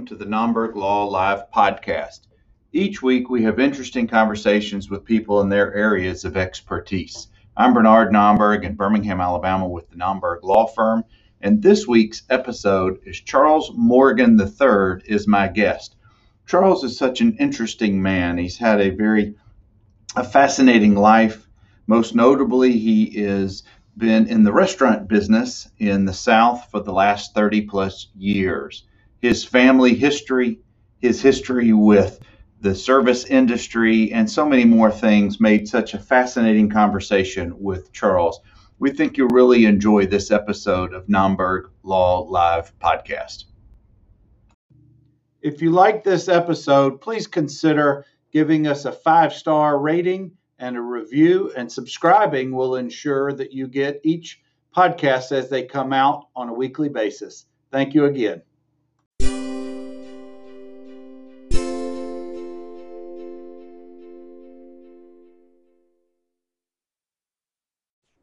Welcome to the Naumburg Law Live podcast. Each week we have interesting conversations with people in their areas of expertise. I'm Bernard Naumburg in Birmingham, Alabama with the Naumburg Law Firm, and this week's episode is Charles Morgan III is my guest. Charles is such an interesting man. He's had a very a fascinating life. Most notably, he has been in the restaurant business in the South for the last 30 plus years his family history, his history with the service industry, and so many more things made such a fascinating conversation with Charles. We think you'll really enjoy this episode of Naumburg Law Live podcast. If you like this episode, please consider giving us a five star rating and a review, and subscribing will ensure that you get each podcast as they come out on a weekly basis. Thank you again.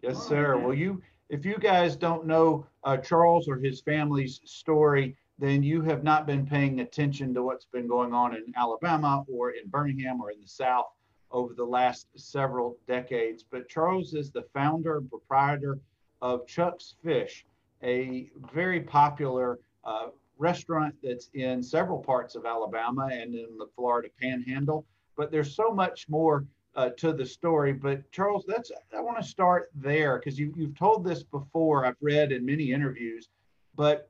Yes, sir. Well, you, if you guys don't know uh, Charles or his family's story, then you have not been paying attention to what's been going on in Alabama or in Birmingham or in the South over the last several decades. But Charles is the founder and proprietor of Chuck's Fish, a very popular uh, restaurant that's in several parts of Alabama and in the Florida Panhandle. But there's so much more uh, to the story. But Charles, that's I want to start there because you, you've told this before. I've read in many interviews, but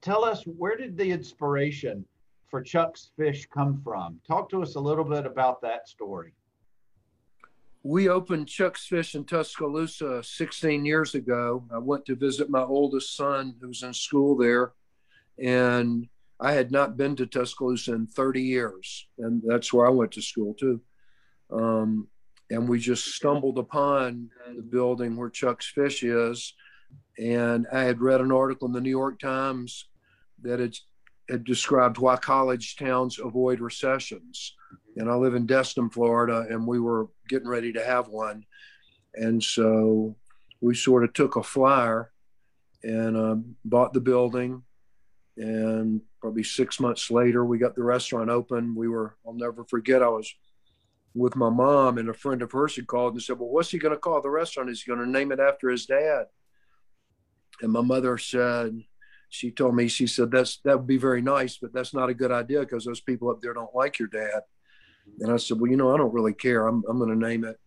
tell us where did the inspiration for Chuck's Fish come from? Talk to us a little bit about that story. We opened Chuck's Fish in Tuscaloosa 16 years ago. I went to visit my oldest son who was in school there, and I had not been to Tuscaloosa in 30 years, and that's where I went to school too. Um, and we just stumbled upon the building where Chuck's Fish is. And I had read an article in the New York Times that had, had described why college towns avoid recessions. And I live in Destin, Florida, and we were getting ready to have one. And so we sort of took a flyer and uh, bought the building. And probably six months later, we got the restaurant open. We were, I'll never forget, I was with my mom, and a friend of hers had called and said, Well, what's he going to call the restaurant? Is he going to name it after his dad? And my mother said, she told me, she said, that's that would be very nice, but that's not a good idea because those people up there don't like your dad. And I said, Well, you know, I don't really care. I'm, I'm going to name it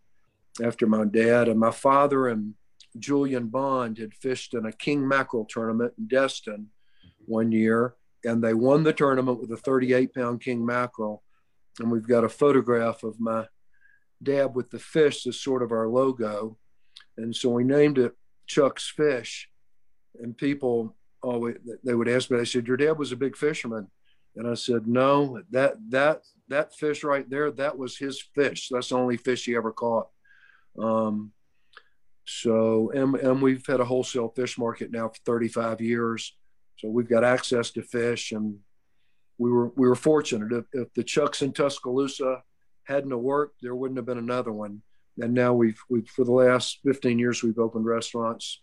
after my dad. And my father and Julian Bond had fished in a king mackerel tournament in Destin one year, and they won the tournament with a 38 pound king mackerel and we've got a photograph of my dad with the fish as sort of our logo. And so we named it Chuck's Fish. And people always they would ask me, I said, Your dad was a big fisherman. And I said, No, that that that fish right there, that was his fish. That's the only fish he ever caught. Um, so and, and we've had a wholesale fish market now for 35 years. So we've got access to fish and we were we were fortunate. If, if the Chucks in Tuscaloosa hadn't worked, there wouldn't have been another one. And now we've we've for the last 15 years we've opened restaurants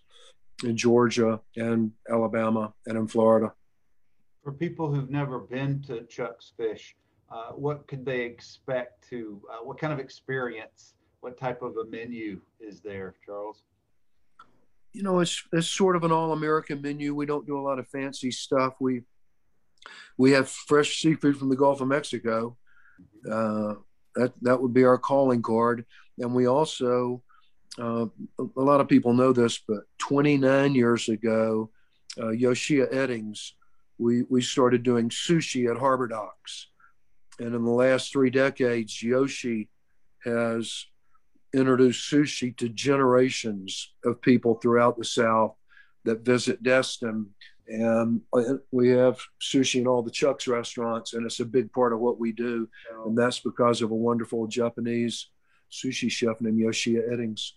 in Georgia and Alabama and in Florida. For people who've never been to Chuck's Fish, uh, what could they expect to? Uh, what kind of experience? What type of a menu is there, Charles? You know, it's it's sort of an all-American menu. We don't do a lot of fancy stuff. We we have fresh seafood from the Gulf of Mexico. Uh, that that would be our calling card, and we also uh, a lot of people know this, but 29 years ago, uh, Yoshia Eddings, we we started doing sushi at Harbor Docks, and in the last three decades, Yoshi has introduced sushi to generations of people throughout the South that visit Destin and we have sushi in all the Chuck's restaurants, and it's a big part of what we do. And that's because of a wonderful Japanese sushi chef named Yoshia Eddings.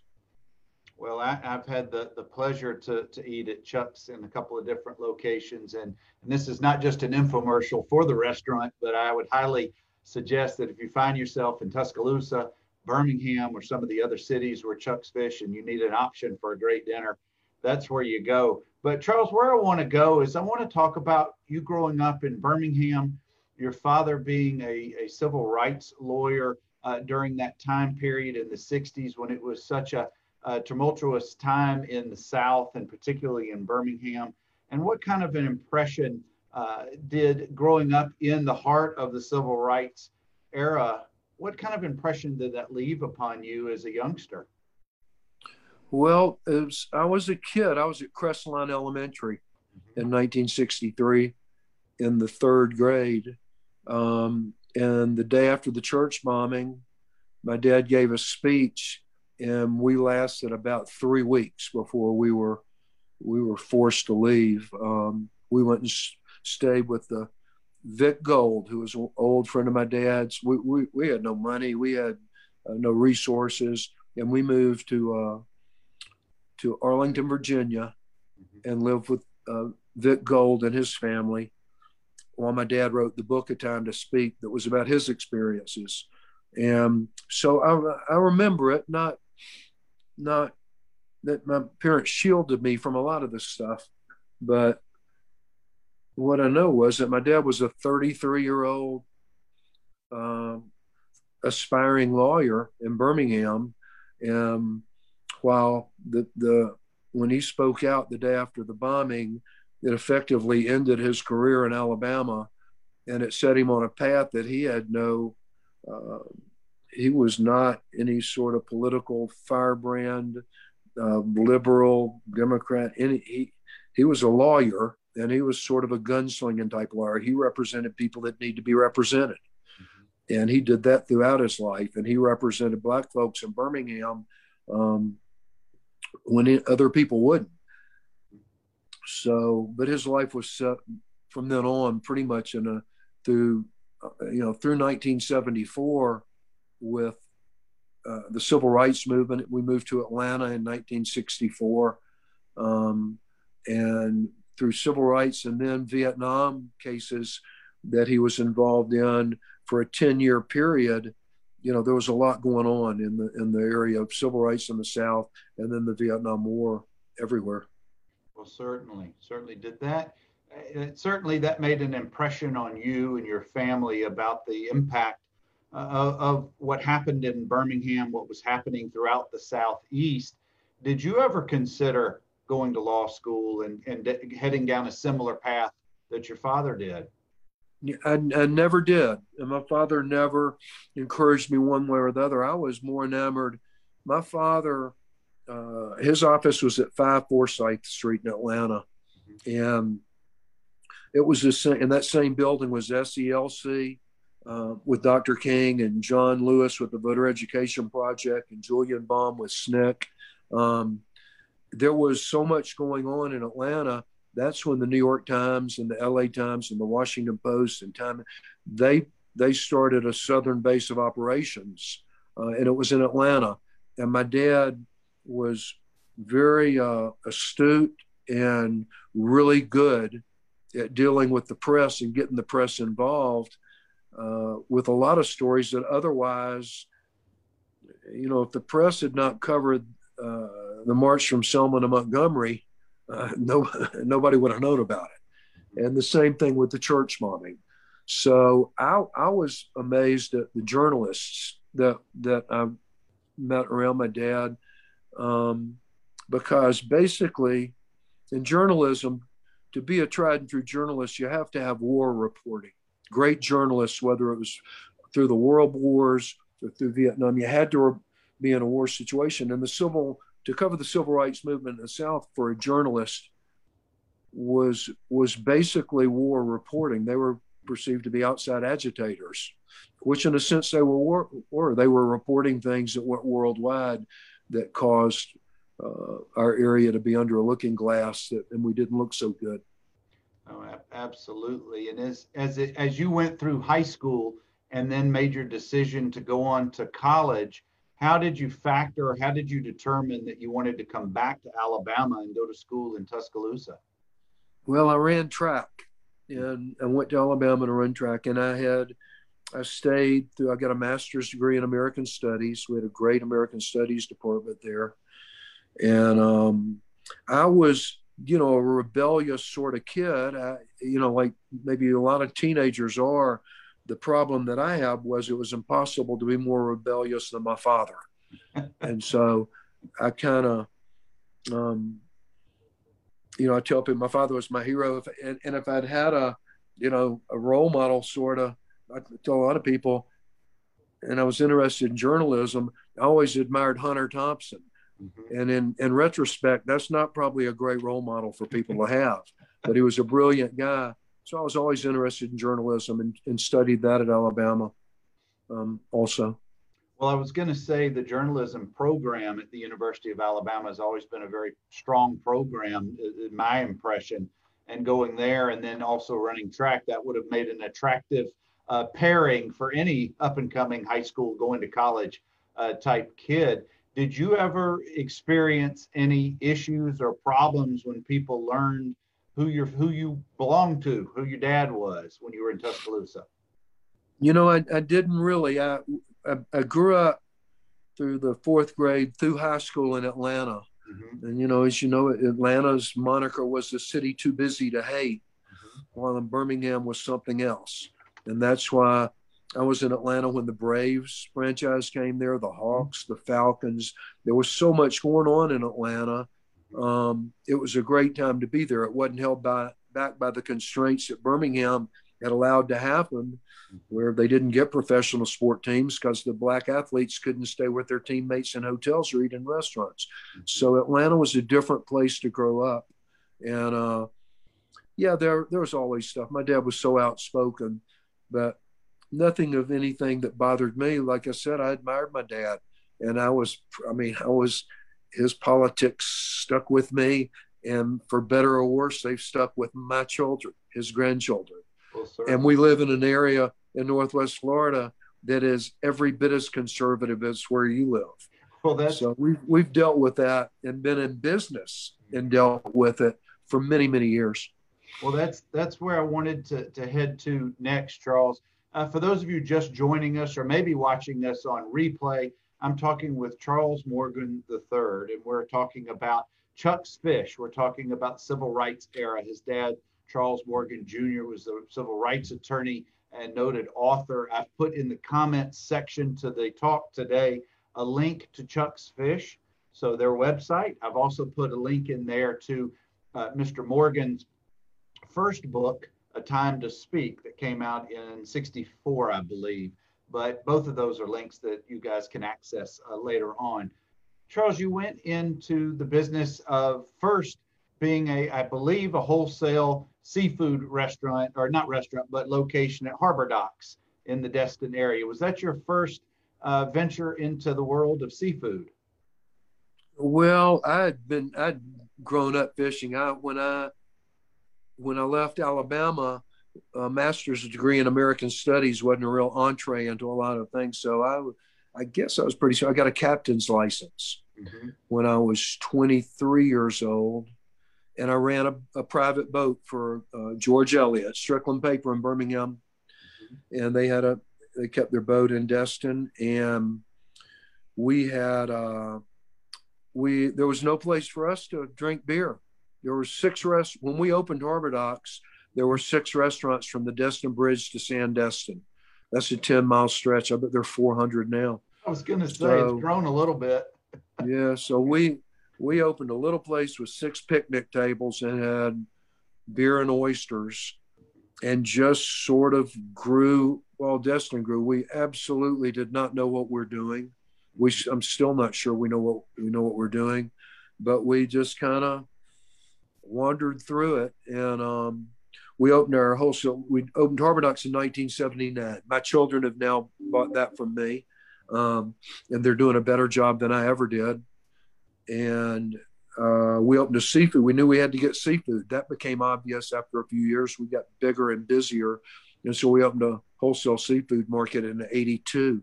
Well, I, have had the, the pleasure to, to eat at Chuck's in a couple of different locations. And, and this is not just an infomercial for the restaurant, but I would highly suggest that if you find yourself in Tuscaloosa, Birmingham, or some of the other cities where Chuck's fish and you need an option for a great dinner, that's where you go. But Charles, where I want to go is I want to talk about you growing up in Birmingham, your father being a, a civil rights lawyer uh, during that time period in the 60s when it was such a, a tumultuous time in the South and particularly in Birmingham. And what kind of an impression uh, did growing up in the heart of the civil rights era, what kind of impression did that leave upon you as a youngster? Well, was, I was a kid. I was at Crestline Elementary mm-hmm. in 1963 in the third grade. Um, and the day after the church bombing, my dad gave a speech, and we lasted about three weeks before we were we were forced to leave. Um, we went and s- stayed with the Vic Gold, who was an old friend of my dad's. We we, we had no money, we had uh, no resources, and we moved to uh, to Arlington, Virginia, mm-hmm. and lived with uh, Vic Gold and his family while my dad wrote the book A Time to Speak that was about his experiences. And so I, I remember it, not, not that my parents shielded me from a lot of this stuff, but what I know was that my dad was a 33 year old um, aspiring lawyer in Birmingham. And while the, the, when he spoke out the day after the bombing, it effectively ended his career in Alabama, and it set him on a path that he had no. Uh, he was not any sort of political firebrand, uh, liberal, Democrat. Any he he was a lawyer, and he was sort of a gunslinging type lawyer. He represented people that need to be represented, mm-hmm. and he did that throughout his life. And he represented black folks in Birmingham um, when other people wouldn't. So, but his life was set from then on pretty much in a through uh, you know through 1974 with uh, the civil rights movement. We moved to Atlanta in 1964, um, and through civil rights and then Vietnam cases that he was involved in for a 10 year period. You know, there was a lot going on in the in the area of civil rights in the South, and then the Vietnam War everywhere. Well, certainly, certainly did that. Uh, certainly, that made an impression on you and your family about the impact uh, of what happened in Birmingham, what was happening throughout the Southeast. Did you ever consider going to law school and, and heading down a similar path that your father did? I, I, never did. And my father never encouraged me one way or the other. I was more enamored. My father uh, his office was at 5 Forsyth Street in Atlanta. And it was the same, in that same building was SCLC uh, with Dr. King and John Lewis with the Voter Education Project and Julian Bond with SNCC. Um, there was so much going on in Atlanta. That's when the New York Times and the LA Times and the Washington Post and Time, they, they started a southern base of operations. Uh, and it was in Atlanta. And my dad, was very uh, astute and really good at dealing with the press and getting the press involved uh, with a lot of stories that otherwise, you know, if the press had not covered uh, the march from Selma to Montgomery, uh, no, nobody would have known about it. And the same thing with the church bombing. So I, I was amazed at the journalists that that I met around my dad um, because basically in journalism, to be a tried and true journalist, you have to have war reporting. Great journalists, whether it was through the world wars or through Vietnam, you had to be in a war situation. And the civil, to cover the civil rights movement in the South for a journalist was was basically war reporting. They were perceived to be outside agitators, which in a sense they were. Were they were reporting things that went worldwide that caused uh, our area to be under a looking glass that, and we didn't look so good. Oh, absolutely. And as as it, as you went through high school and then made your decision to go on to college, how did you factor? How did you determine that you wanted to come back to Alabama and go to school in Tuscaloosa? Well, I ran track, and I went to Alabama to run track, and I had I stayed through, I got a master's degree in American Studies. We had a great American Studies department there. And um, I was, you know, a rebellious sort of kid. I, you know, like maybe a lot of teenagers are. The problem that I had was it was impossible to be more rebellious than my father, and so I kind of, um, you know, I tell people my father was my hero, if, and, and if I'd had a, you know, a role model sort of, I tell a lot of people, and I was interested in journalism. I always admired Hunter Thompson Mm-hmm. And in, in retrospect, that's not probably a great role model for people to have, but he was a brilliant guy. So I was always interested in journalism and, and studied that at Alabama um, also. Well, I was going to say the journalism program at the University of Alabama has always been a very strong program, in my impression. And going there and then also running track, that would have made an attractive uh, pairing for any up and coming high school going to college uh, type kid. Did you ever experience any issues or problems when people learned who you who you belonged to, who your dad was when you were in Tuscaloosa? You know, I, I didn't really. I, I, I grew up through the fourth grade through high school in Atlanta. Mm-hmm. And you know, as you know, Atlanta's moniker was the city too busy to hate, mm-hmm. while in Birmingham was something else. And that's why I was in Atlanta when the Braves franchise came there, the Hawks, the Falcons. There was so much going on in Atlanta. Um, it was a great time to be there. It wasn't held by, back by the constraints that Birmingham had allowed to happen, where they didn't get professional sport teams because the black athletes couldn't stay with their teammates in hotels or eat in restaurants. So Atlanta was a different place to grow up. And uh, yeah, there there was always stuff. My dad was so outspoken, but nothing of anything that bothered me. Like I said, I admired my dad, and I was, I mean, I was, his politics stuck with me, and for better or worse, they've stuck with my children, his grandchildren. Well, and we live in an area in Northwest Florida that is every bit as conservative as where you live. Well, that's so we've we've dealt with that and been in business and dealt with it for many many years. Well, that's that's where I wanted to to head to next, Charles. Uh, for those of you just joining us or maybe watching us on replay, I'm talking with Charles Morgan III, and we're talking about Chuck's Fish. We're talking about civil rights era. His dad, Charles Morgan Jr., was a civil rights attorney and noted author. I've put in the comments section to the talk today a link to Chuck's Fish, so their website. I've also put a link in there to uh, Mr. Morgan's first book, a Time to Speak that came out in 64, I believe. But both of those are links that you guys can access uh, later on. Charles, you went into the business of first being a, I believe, a wholesale seafood restaurant, or not restaurant, but location at Harbor Docks in the Destin area. Was that your first uh, venture into the world of seafood? Well, I'd been I'd grown up fishing. I when I when I left Alabama, a master's degree in American Studies wasn't a real entree into a lot of things. So I, I guess I was pretty sure I got a captain's license mm-hmm. when I was 23 years old, and I ran a, a private boat for uh, George Elliott, Strickland Paper in Birmingham, mm-hmm. and they had a they kept their boat in Destin, and we had uh, we there was no place for us to drink beer there were six rest when we opened Harbor Docks. There were six restaurants from the Destin Bridge to Sandestin. That's a 10 mile stretch. I bet they're 400 now. I was going to say so, it's grown a little bit. yeah. So we, we opened a little place with six picnic tables and had beer and oysters and just sort of grew while Destin grew. We absolutely did not know what we're doing. We, I'm still not sure we know what we know what we're doing, but we just kind of wandered through it, and um, we opened our wholesale. We opened Harbor Docks in 1979. My children have now bought that from me, um, and they're doing a better job than I ever did. And uh, we opened a seafood. We knew we had to get seafood. That became obvious after a few years. We got bigger and busier, and so we opened a wholesale seafood market in '82.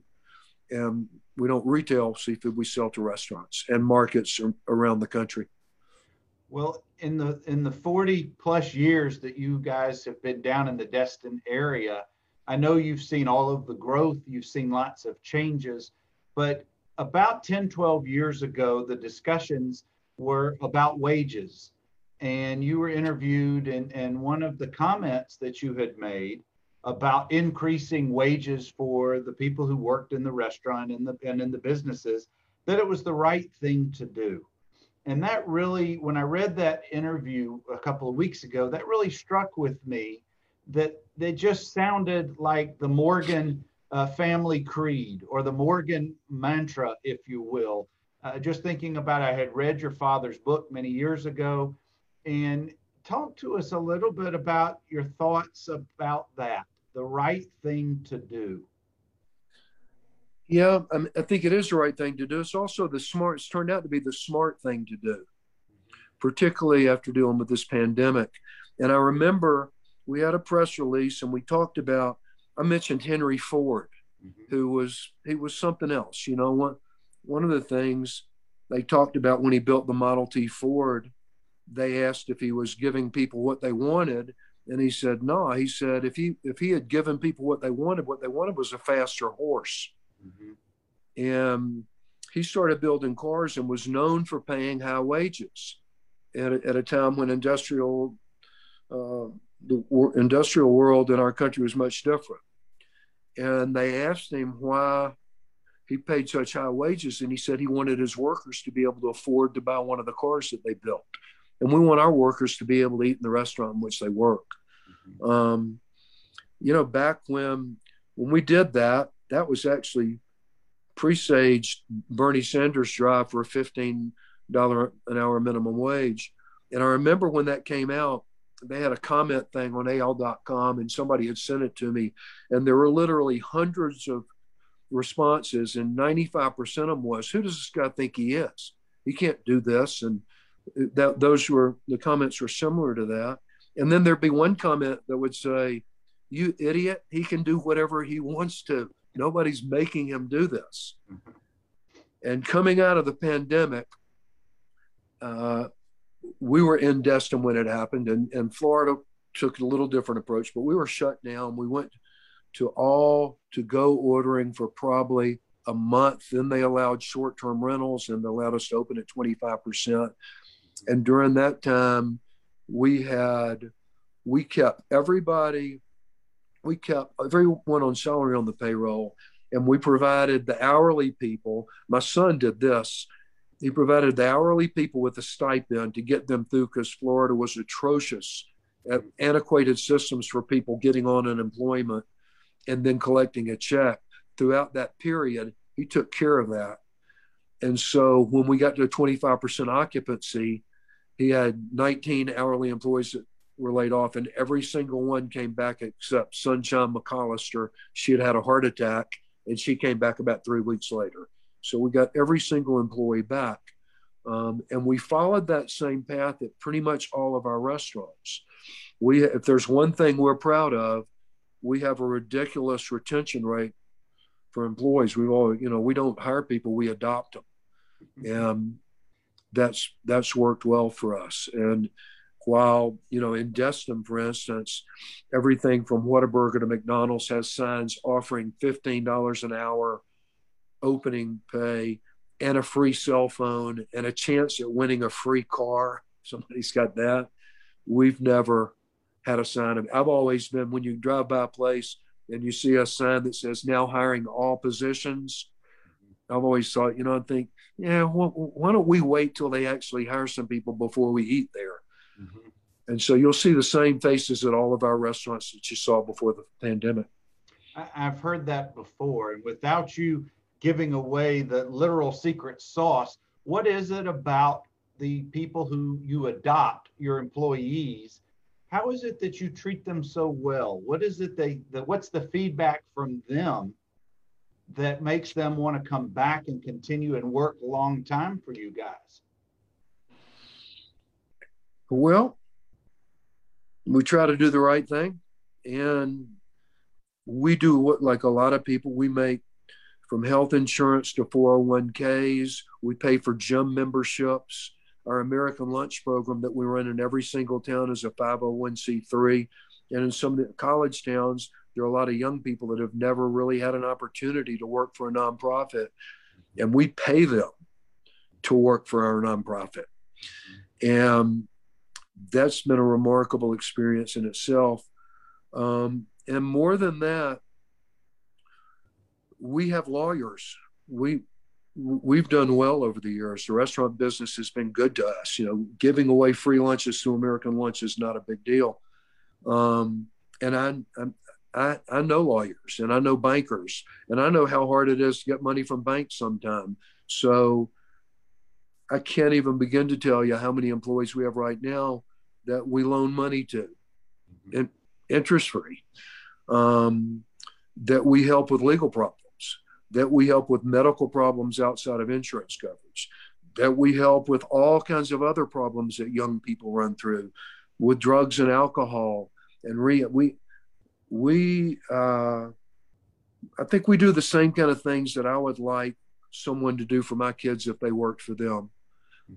And we don't retail seafood; we sell to restaurants and markets around the country. Well, in the in the 40 plus years that you guys have been down in the Destin area, I know you've seen all of the growth, you've seen lots of changes, but about 10, 12 years ago, the discussions were about wages. And you were interviewed, and, and one of the comments that you had made about increasing wages for the people who worked in the restaurant and, the, and in the businesses, that it was the right thing to do. And that really, when I read that interview a couple of weeks ago, that really struck with me that they just sounded like the Morgan uh, family creed or the Morgan mantra, if you will. Uh, just thinking about, I had read your father's book many years ago, and talk to us a little bit about your thoughts about that, the right thing to do. Yeah, I, mean, I think it is the right thing to do. It's also the smart. It's turned out to be the smart thing to do, particularly after dealing with this pandemic. And I remember we had a press release and we talked about. I mentioned Henry Ford, mm-hmm. who was he was something else. You know, one one of the things they talked about when he built the Model T Ford, they asked if he was giving people what they wanted, and he said no. He said if he if he had given people what they wanted, what they wanted was a faster horse. Mm-hmm. And he started building cars and was known for paying high wages at a, at a time when industrial uh, the industrial world in our country was much different. And they asked him why he paid such high wages, and he said he wanted his workers to be able to afford to buy one of the cars that they built. And we want our workers to be able to eat in the restaurant in which they work. Mm-hmm. Um, you know, back when when we did that, that was actually presaged Bernie Sanders' drive for a $15 an hour minimum wage. And I remember when that came out, they had a comment thing on AL.com and somebody had sent it to me. And there were literally hundreds of responses, and 95% of them was, Who does this guy think he is? He can't do this. And that those were the comments were similar to that. And then there'd be one comment that would say, You idiot, he can do whatever he wants to. Nobody's making him do this. Mm-hmm. And coming out of the pandemic, uh, we were in Destin when it happened, and, and Florida took a little different approach, but we were shut down. We went to all to go ordering for probably a month. Then they allowed short term rentals and they allowed us to open at 25%. And during that time, we had, we kept everybody we kept everyone on salary on the payroll and we provided the hourly people. My son did this. He provided the hourly people with a stipend to get them through because Florida was atrocious at antiquated systems for people getting on unemployment and then collecting a check. Throughout that period, he took care of that. And so when we got to 25% occupancy, he had 19 hourly employees that were laid off, and every single one came back except Sunshine McAllister. She had had a heart attack, and she came back about three weeks later. So we got every single employee back. Um, and we followed that same path at pretty much all of our restaurants. We, if there's one thing we're proud of, we have a ridiculous retention rate for employees. We all, you know, we don't hire people, we adopt them, and that's that's worked well for us. And while you know in Destin, for instance, everything from Whataburger to McDonald's has signs offering fifteen dollars an hour opening pay and a free cell phone and a chance at winning a free car. Somebody's got that. We've never had a sign of. I've always been when you drive by a place and you see a sign that says now hiring all positions. I've always thought, you know, I think, yeah, well, why don't we wait till they actually hire some people before we eat there? And so you'll see the same faces at all of our restaurants that you saw before the pandemic. I've heard that before. And without you giving away the literal secret sauce, what is it about the people who you adopt, your employees? How is it that you treat them so well? What is it they, the, what's the feedback from them that makes them want to come back and continue and work a long time for you guys? Well, we try to do the right thing and we do what like a lot of people we make from health insurance to 401ks we pay for gym memberships. Our american lunch program that we run in every single town is a 501c3 and in some of the college towns there are a lot of young people that have never really had an opportunity to work for a nonprofit. And we pay them to work for our nonprofit. And that's been a remarkable experience in itself. Um, and more than that, we have lawyers. We we've done well over the years. The restaurant business has been good to us. You know, giving away free lunches to American Lunch is not a big deal. Um, and I, I, I know lawyers and I know bankers and I know how hard it is to get money from banks sometimes. So I can't even begin to tell you how many employees we have right now that we loan money to, mm-hmm. and interest free. Um, that we help with legal problems that we help with medical problems outside of insurance coverage, that we help with all kinds of other problems that young people run through with drugs and alcohol and re we we uh, I think we do the same kind of things that I would like someone to do for my kids if they worked for them,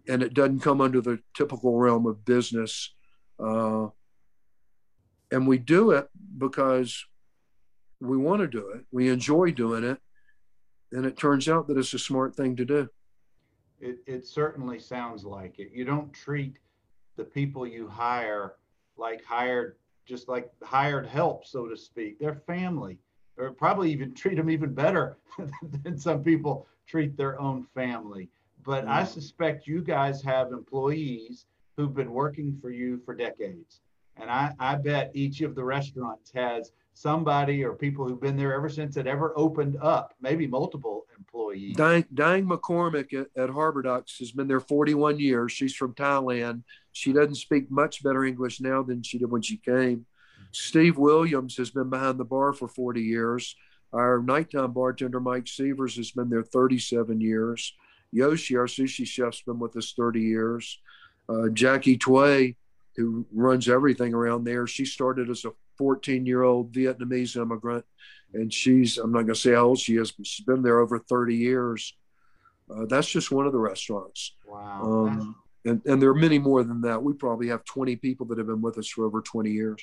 and it doesn't come under the typical realm of business, uh, and we do it because we want to do it, we enjoy doing it, and it turns out that it's a smart thing to do. It, it certainly sounds like it. You don't treat the people you hire like hired, just like hired help, so to speak. They're family, or probably even treat them even better than some people treat their own family. But mm-hmm. I suspect you guys have employees who've been working for you for decades. And I, I bet each of the restaurants has somebody or people who've been there ever since it ever opened up, maybe multiple employees. Diane, Diane McCormick at, at Harbor Docks has been there 41 years. She's from Thailand. She doesn't speak much better English now than she did when she came. Steve Williams has been behind the bar for 40 years. Our nighttime bartender, Mike Severs, has been there 37 years. Yoshi, our sushi chef's been with us 30 years. Uh, Jackie Tway, who runs everything around there, she started as a 14 year old Vietnamese immigrant. And she's, I'm not going to say how old she is, but she's been there over 30 years. Uh, that's just one of the restaurants. Wow. Um, and, and there are many more than that. We probably have 20 people that have been with us for over 20 years.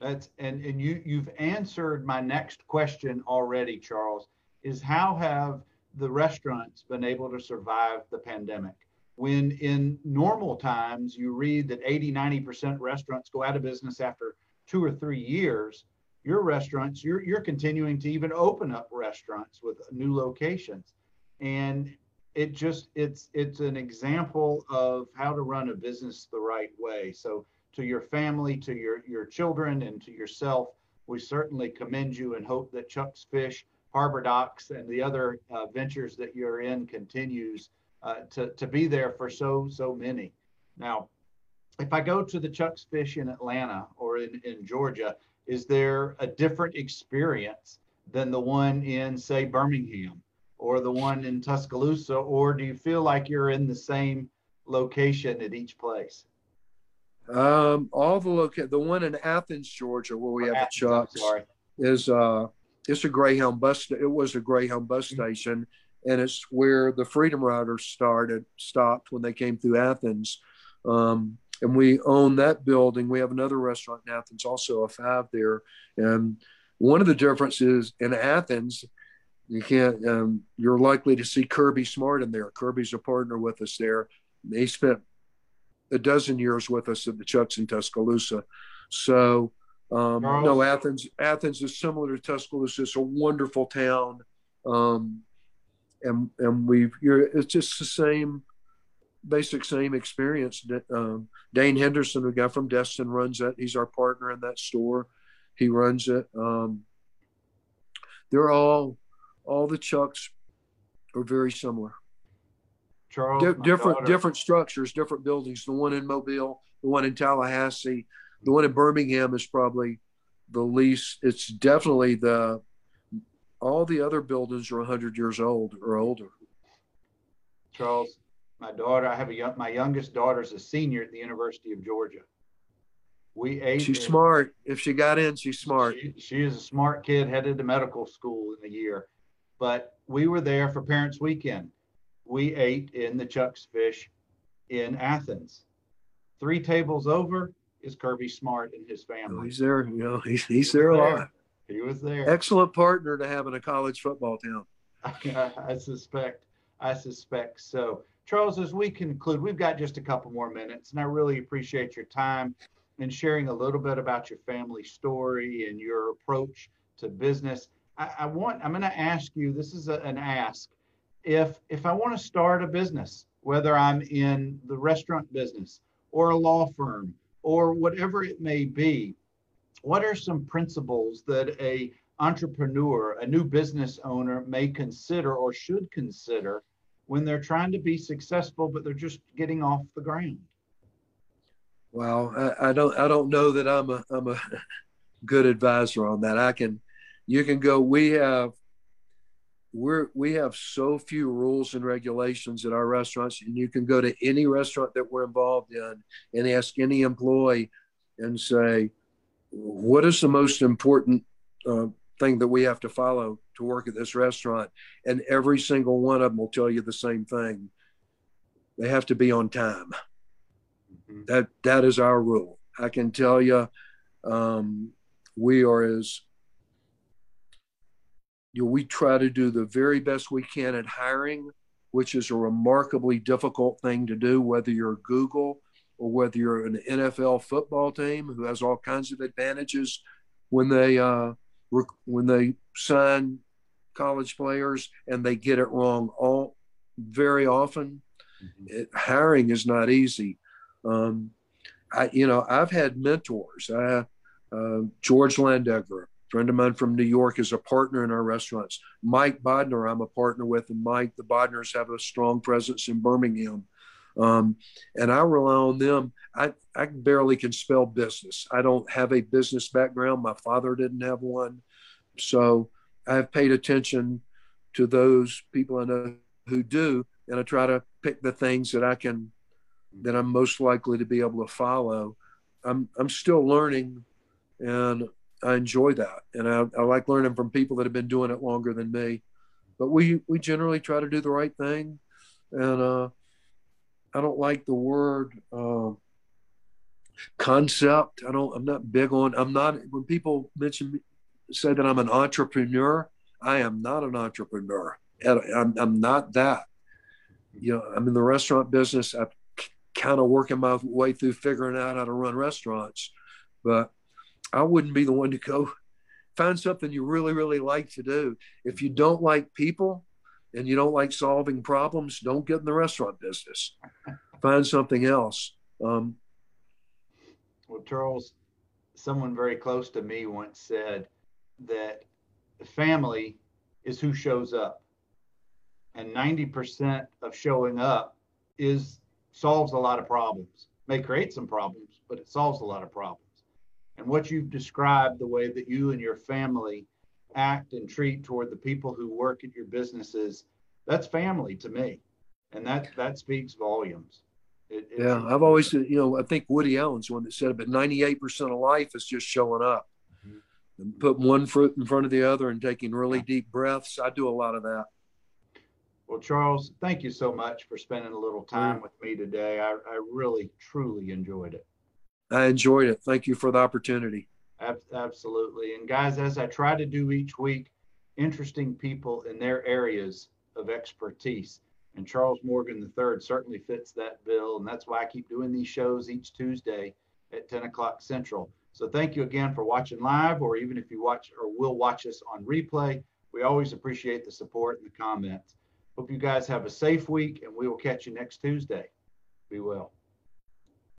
That's and and you you've answered my next question already, Charles. Is how have the restaurants been able to survive the pandemic? When in normal times you read that 80, 90% restaurants go out of business after two or three years, your restaurants, you're, you're continuing to even open up restaurants with new locations. And it just, it's, it's an example of how to run a business the right way. So to your family, to your, your children and to yourself, we certainly commend you and hope that Chuck's Fish, Harbor Docks, and the other uh, ventures that you're in continues uh, to, to be there for so, so many. Now, if I go to the Chuck's Fish in Atlanta or in, in Georgia, is there a different experience than the one in, say, Birmingham or the one in Tuscaloosa? Or do you feel like you're in the same location at each place? Um, all the loca- the one in Athens, Georgia, where we have Athens, the Chuck's, is uh, it's a Greyhound bus. It was a Greyhound bus mm-hmm. station, and it's where the Freedom Riders started, stopped when they came through Athens. Um, and we own that building. We have another restaurant in Athens, also a five there. And one of the differences in Athens, you can't, um, you're likely to see Kirby Smart in there. Kirby's a partner with us there. He spent a dozen years with us at the Chucks in Tuscaloosa. So, um, no, Athens, Athens is similar to Tuscaloosa. It's a wonderful town. Um, and, and we've, it's just the same, basic same experience. Um, Dane Henderson, a guy from Destin, runs that. He's our partner in that store. He runs it. Um, they're all, all the Chucks are very similar. Charles, D- different, daughter. different structures, different buildings. The one in Mobile, the one in Tallahassee, the one in Birmingham is probably the least. It's definitely the. All the other buildings are 100 years old or older. Charles, my daughter, I have a young, my youngest daughter's a senior at the University of Georgia. We ate. She's in, smart. If she got in, she's smart. She, she is a smart kid, headed to medical school in a year. But we were there for Parents Weekend. We ate in the Chuck's Fish in Athens. Three tables over is Kirby Smart and his oh, family. Oh, he's there. You know, he's, he's there a lot. He was there. Excellent partner to have in a college football town. I, I suspect. I suspect so. Charles, as we conclude, we've got just a couple more minutes, and I really appreciate your time and sharing a little bit about your family story and your approach to business. I, I want, I'm going to ask you, this is a, an ask. If, if I want to start a business, whether I'm in the restaurant business or a law firm or whatever it may be, what are some principles that a entrepreneur, a new business owner may consider or should consider when they're trying to be successful, but they're just getting off the ground? Well, I, I don't I don't know that I'm a I'm a good advisor on that. I can you can go we have we're we have so few rules and regulations at our restaurants and you can go to any restaurant that we're involved in and ask any employee and say what is the most important uh, thing that we have to follow to work at this restaurant? And every single one of them will tell you the same thing. They have to be on time. Mm-hmm. that that is our rule. I can tell you um, we are as you know, we try to do the very best we can at hiring which is a remarkably difficult thing to do whether you're google or whether you're an NFL football team who has all kinds of advantages when they uh, rec- when they sign college players and they get it wrong all very often. Mm-hmm. It, hiring is not easy. Um, I you know I've had mentors. I, uh, George Landegger, friend of mine from New York, is a partner in our restaurants. Mike Bodner, I'm a partner with, and Mike, the Bodners have a strong presence in Birmingham. Um, and I rely on them. I, I barely can spell business. I don't have a business background. My father didn't have one. So I've paid attention to those people I know who do, and I try to pick the things that I can, that I'm most likely to be able to follow. I'm, I'm still learning and I enjoy that. And I, I like learning from people that have been doing it longer than me. But we, we generally try to do the right thing. And, uh, I don't like the word uh, concept. I don't. I'm not big on. I'm not. When people mention say that I'm an entrepreneur, I am not an entrepreneur. I'm, I'm not that. You know, I'm in the restaurant business. I'm kind of working my way through figuring out how to run restaurants, but I wouldn't be the one to go find something you really, really like to do. If you don't like people, and you don't like solving problems, don't get in the restaurant business. Find something else. Um, well, Charles, someone very close to me once said that family is who shows up, and 90% of showing up is solves a lot of problems. May create some problems, but it solves a lot of problems. And what you've described, the way that you and your family act and treat toward the people who work at your businesses, that's family to me. And that that speaks volumes. It, yeah, I've always, you know, I think Woody Allen's one that said it, but 98% of life is just showing up mm-hmm. and putting one foot in front of the other and taking really deep breaths. I do a lot of that. Well, Charles, thank you so much for spending a little time with me today. I, I really, truly enjoyed it. I enjoyed it. Thank you for the opportunity. Absolutely. And guys, as I try to do each week, interesting people in their areas of expertise. And Charles Morgan III certainly fits that bill. And that's why I keep doing these shows each Tuesday at 10 o'clock Central. So thank you again for watching live, or even if you watch or will watch us on replay. We always appreciate the support and the comments. Hope you guys have a safe week, and we will catch you next Tuesday. Be well.